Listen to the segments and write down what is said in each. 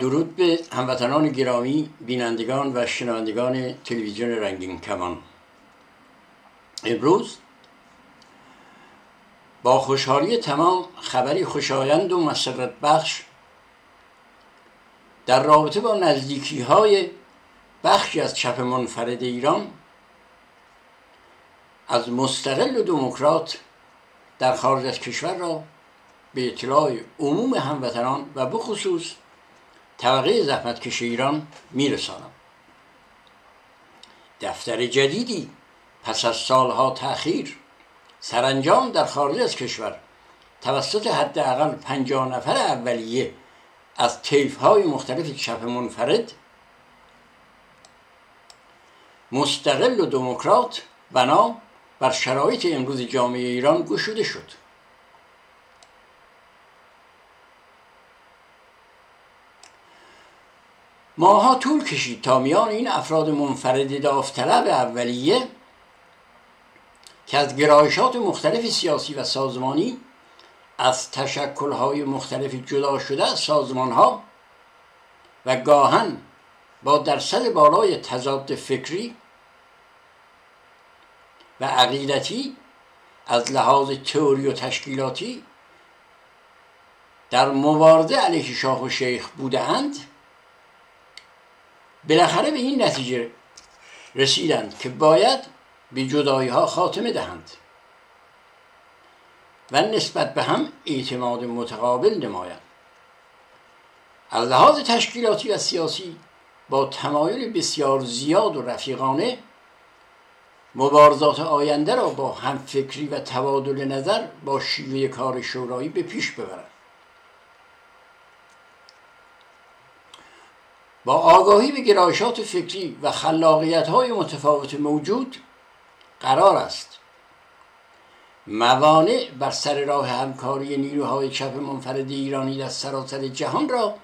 درود به هموطنان گرامی بینندگان و شنوندگان تلویزیون رنگین کمان. امروز با خوشحالی تمام خبری خوشایند و مسرت بخش در رابطه با نزدیکی های بخشی از چپ منفرد ایران از مستقل و دموکرات در خارج از کشور را به اطلاع عموم هموطنان و بخصوص طبقه زحمتکش ایران میرسانم. دفتر جدیدی پس از سالها تأخیر سرانجام در خارج از کشور توسط حداقل پنجاه نفر اولیه از طیف های مختلف چپ منفرد مستقل و دموکرات بنا بر شرایط امروز جامعه ایران گشوده شد. ماها طول کشید تا میان این افراد منفرد داوطلب اولیه که از گرایشات مختلف سیاسی و سازمانی از تشکلهای مختلف جدا شده از سازمانها و گاهن با درصد بالای تضاد فکری و عقیدتی از لحاظ تئوری و تشکیلاتی در مبارزه علیه شاه و شیخ بودند بالاخره به این نتیجه رسیدند که باید به جدایی ها خاتمه دهند و نسبت به هم اعتماد متقابل نمایند از لحاظ تشکیلاتی و سیاسی با تمایل بسیار زیاد و رفیقانه مبارزات آینده را با همفکری و تبادل نظر با شیوه کار شورایی به پیش ببرند با آگاهی به گرایشات فکری و خلاقیت های متفاوت موجود قرار است. موانع بر سر راه همکاری نیروهای چپ منفرد ایرانی در سراسر جهان را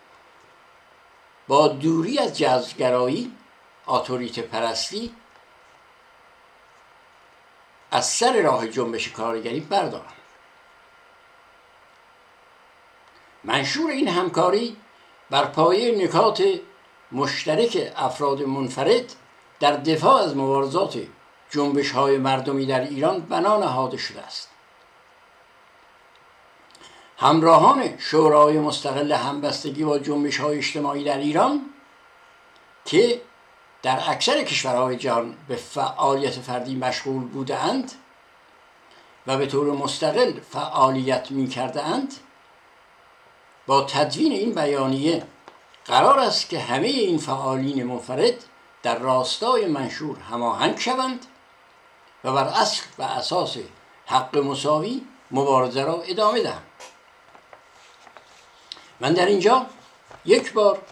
با دوری از جذبگرایی آتوریت پرستی از سر راه جنبش کارگری بردارند. منشور این همکاری بر پایه نکات مشترک افراد منفرد در دفاع از مبارزات جنبش های مردمی در ایران بنا نهاده شده است. همراهان شورای مستقل همبستگی با جنبش های اجتماعی در ایران که در اکثر کشورهای جهان به فعالیت فردی مشغول بودند و به طور مستقل فعالیت می اند با تدوین این بیانیه قرار است که همه این فعالین منفرد در راستای منشور هماهنگ شوند و بر اصل و اساس حق مساوی مبارزه را ادامه دهند. من در اینجا یک بار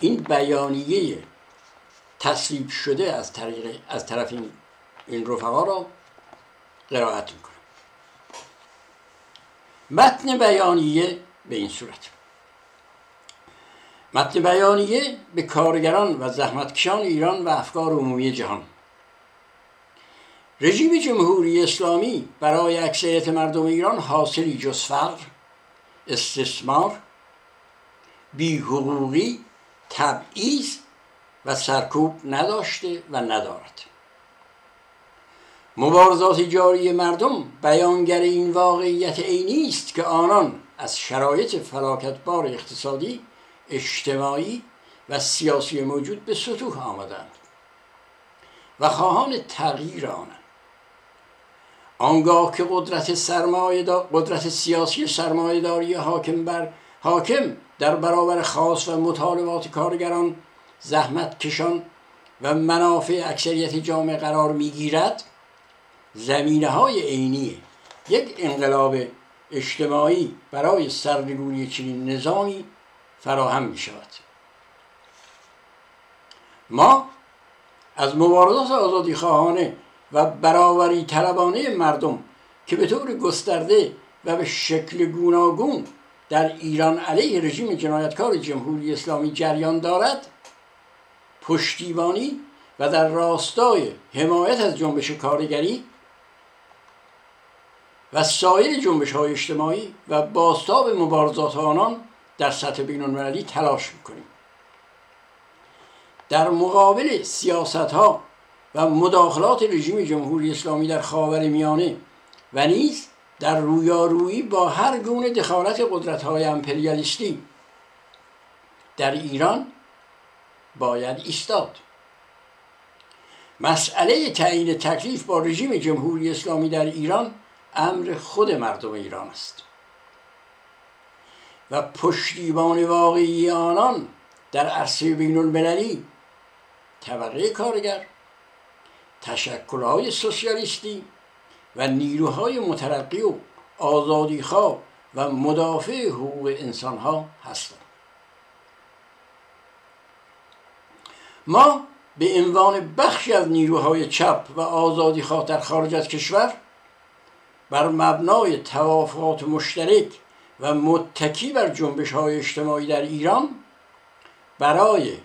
این بیانیه تصویب شده از, طریق از طرف این, این رفقا را قرائت می‌کنم. متن بیانیه به این صورت. متن بیانیه به کارگران و زحمتکشان ایران و افکار عمومی جهان. رژیم جمهوری اسلامی برای اکثریت مردم ایران حاصلی جز فقر استثمار بیحقوقی تبعیض و سرکوب نداشته و ندارد. مبارزات جاری مردم بیانگر این واقعیت عینی است که آنان از شرایط فلاکتبار اقتصادی اجتماعی و سیاسی موجود به سطوح آمدند و خواهان تغییر آنند آنگاه که قدرت سرمایه قدرت سیاسی سرمایهداری حاکم بر حاکم در برابر خاص و مطالبات کارگران زحمت کشان و منافع اکثریت جامعه قرار می‌گیرد زمینه های عینی یک انقلاب اجتماعی برای سرنگونی چنین نظامی فراهم می شود ما از مبارزات آزادی خواهانه و برابری طلبانه مردم که به طور گسترده و به شکل گوناگون در ایران علیه رژیم جنایتکار جمهوری اسلامی جریان دارد پشتیبانی و در راستای حمایت از جنبش کارگری و سایر جنبش های اجتماعی و باستاب مبارزات آنان در سطح بین المللی تلاش می‌کنیم. در مقابل سیاست ها و مداخلات رژیم جمهوری اسلامی در خاور میانه و نیز در رویارویی با هر گونه دخالت قدرت های امپریالیستی در ایران باید ایستاد. مسئله تعیین تکلیف با رژیم جمهوری اسلامی در ایران امر خود مردم ایران است. و پشتیبان واقعی آنان در عرصه بین المللی طبقه کارگر تشکلهای سوسیالیستی و نیروهای مترقی و آزادیخواه و مدافع حقوق انسانها هستند. ما به عنوان بخشی از نیروهای چپ و آزادی در خارج از کشور بر مبنای توافقات مشترک و متکی بر جنبش های اجتماعی در ایران برای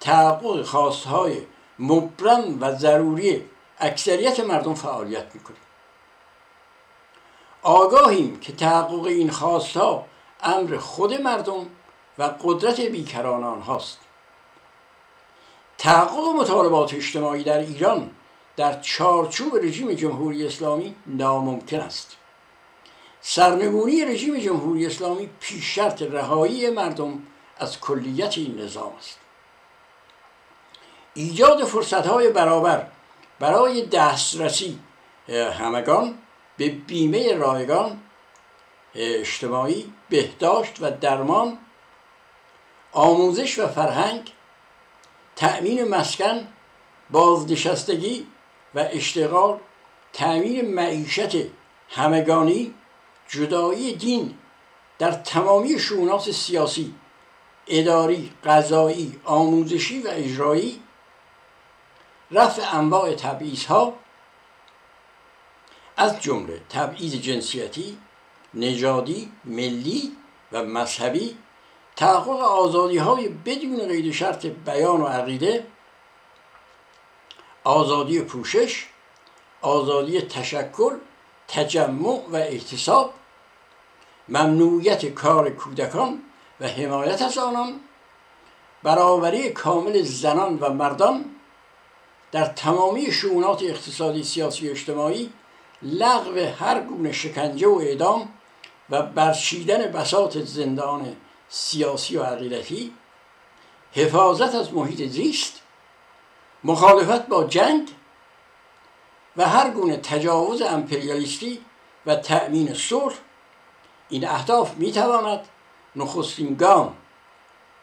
تحقق خواستهای مبرم و ضروری اکثریت مردم فعالیت می‌کنیم. آگاهیم که تحقق این خواستها امر خود مردم و قدرت بیکران آنهاست. تحقق مطالبات اجتماعی در ایران در چارچوب رژیم جمهوری اسلامی ناممکن است. سرنگونی رژیم جمهوری اسلامی پیش شرط رهایی مردم از کلیت این نظام است. ایجاد فرصتهای برابر برای دسترسی همگان به بیمه رایگان اجتماعی بهداشت و درمان آموزش و فرهنگ تأمین مسکن بازنشستگی و اشتغال تأمین معیشت همگانی جدایی دین در تمامی شونات سیاسی اداری قضایی آموزشی و اجرایی رفع انواع تبعیض ها از جمله تبعیض جنسیتی نژادی ملی و مذهبی تحقق آزادی های بدون قید شرط بیان و عقیده آزادی پوشش آزادی تشکل تجمع و احتساب ممنوعیت کار کودکان و حمایت از آنان برابری کامل زنان و مردان در تمامی شونات اقتصادی سیاسی و اجتماعی لغو هر گونه شکنجه و اعدام و برچیدن بساط زندان سیاسی و عقیدتی حفاظت از محیط زیست مخالفت با جنگ و هر گونه تجاوز امپریالیستی و تأمین صلح این اهداف می تواند نخستین گام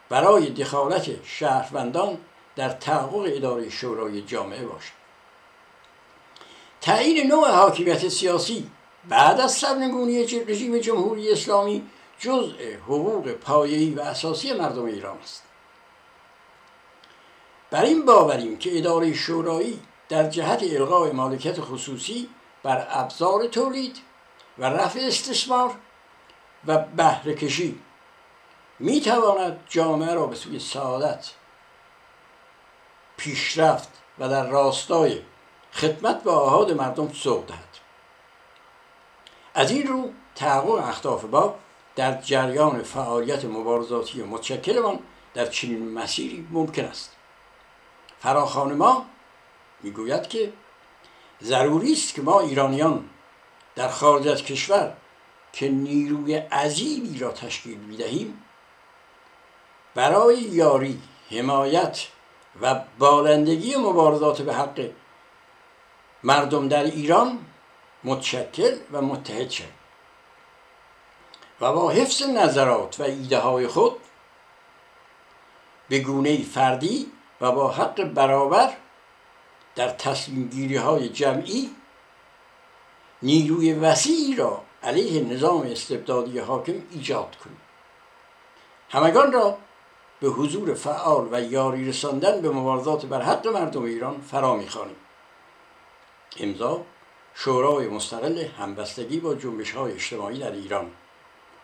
برای دخالت شهروندان در تحقق اداره شورای جامعه باشد. تعیین نوع حاکمیت سیاسی بعد از سرنگونی رژیم جمهوری اسلامی جزء حقوق پایه‌ای و اساسی مردم ایران است. بر این باوریم که اداره شورایی در جهت الغای مالکیت خصوصی بر ابزار تولید و رفع استثمار و بهره کشی. می تواند جامعه را به سوی سعادت پیشرفت و در راستای خدمت به آهاد مردم سوق دهد. از این رو تحقق اهداف باب در جریان فعالیت مبارزاتی متشکلمان در چنین مسیری ممکن است. فراخان ما می‌گوید که ضروری است که ما ایرانیان در خارج از کشور که نیروی عظیمی را تشکیل می‌دهیم برای یاری حمایت و بالندگی مبارزات به حق مردم در ایران متشکل و متحد شد و با حفظ نظرات و ایده های خود به گونه فردی و با حق برابر در تصمیم گیری های جمعی نیروی وسیعی را علیه نظام استبدادی حاکم ایجاد کنیم همگان را به حضور فعال و یاری رساندن به مبارزات بر حق مردم ایران فرا می‌خوانیم. امضا شورای مستقل همبستگی با جنبش های اجتماعی در ایران.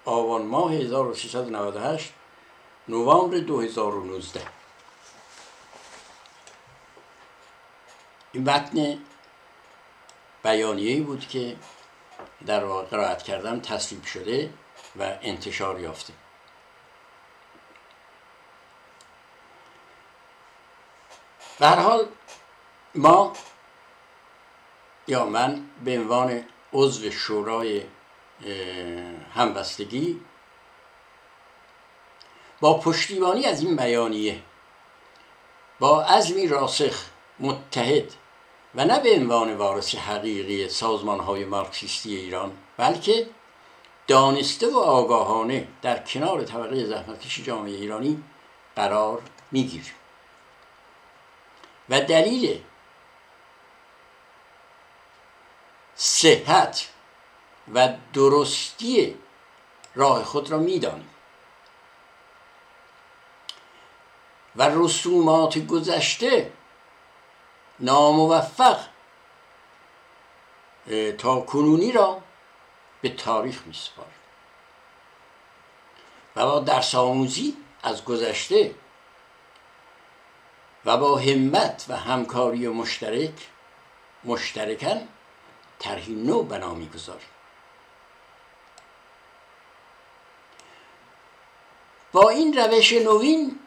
آبان ماه 1398 نوامبر 2019 این متن بیانیه‌ای بود که در واقع قرائت کردم تصویب شده و انتشار یافته. به حال ما یا من به عنوان عضو شورای همبستگی با پشتیبانی از این بیانیه با عزمی راسخ متحد و نه به عنوان وارث حقیقی سازمان های مارکسیستی ایران بلکه دانسته و آگاهانه در کنار طبقه زحمتکش جامعه ایرانی قرار می‌گیریم. و دلیل صحت و درستی راه خود را می‌دانیم. و رسومات گذشته ناموفق تا کنونی را به تاریخ میسپاریم و با درس آموزی از گذشته و با همت و همکاری مشترک مشترکن طرحی نو بنا می‌گذاریم. با این روش نوین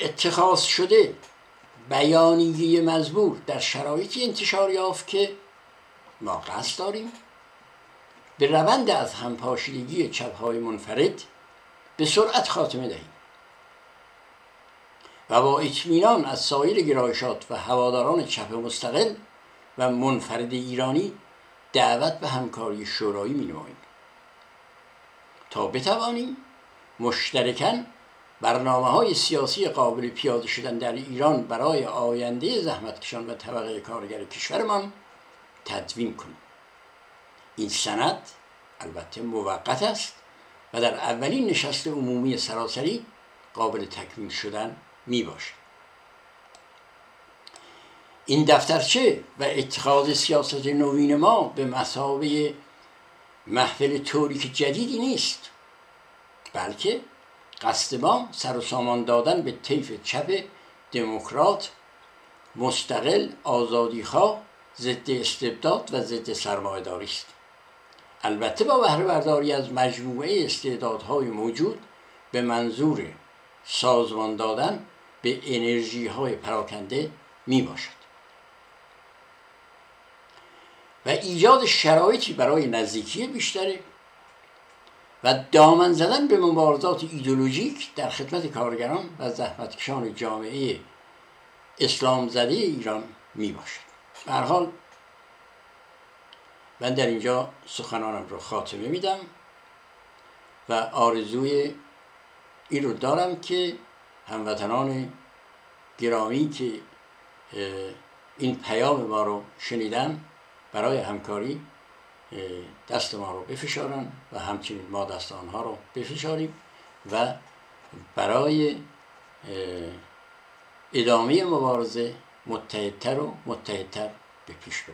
اتخاذ شده بیانیه مزبور در شرایطی انتشار یافت که ما قصد داریم. به روند از همپاشیدگی چپهای منفرد به سرعت خاتمه دهیم. و با اطمینان از سایر گرایشات و هواداران چپ مستقل و منفرد ایرانی دعوت به همکاری شورایی می نماییم تا بتوانیم مشترکاً برنامه های سیاسی قابل پیاده شدن در ایران برای آینده زحمتکشان و طبقه کارگر کشورمان تدوین کنیم. این سند البته موقت است و در اولین نشست عمومی سراسری قابل تکمیل شدن می باشد این دفترچه و اتخاذ سیاست نوین ما به مسابه محفل توریک جدیدی نیست بلکه قصد ما سر و سامان دادن به طیف چپ دموکرات مستقل آزادیخواه ضد استبداد و ضد سرمایهداری است. البته با بهره برداری از مجموعه استعدادهای موجود به منظور سازمان دادن به انرژی های پراکنده می باشد و ایجاد شرایطی برای نزدیکی بیشتری و دامن زدن به مبارزات ایدولوژیک در خدمت کارگران و زحمتکشان جامعه اسلام زده ایران می باشد. حال من در اینجا سخنانم رو خاتمه میدم و آرزوی این رو دارم که هموطنان گرامی که این پیام ما رو شنیدن برای همکاری دست ما رو بفشارن و همچنین ما دست آنها رو بفشاریم و برای ادامه مبارزه متحدتر و متحدتر به پیش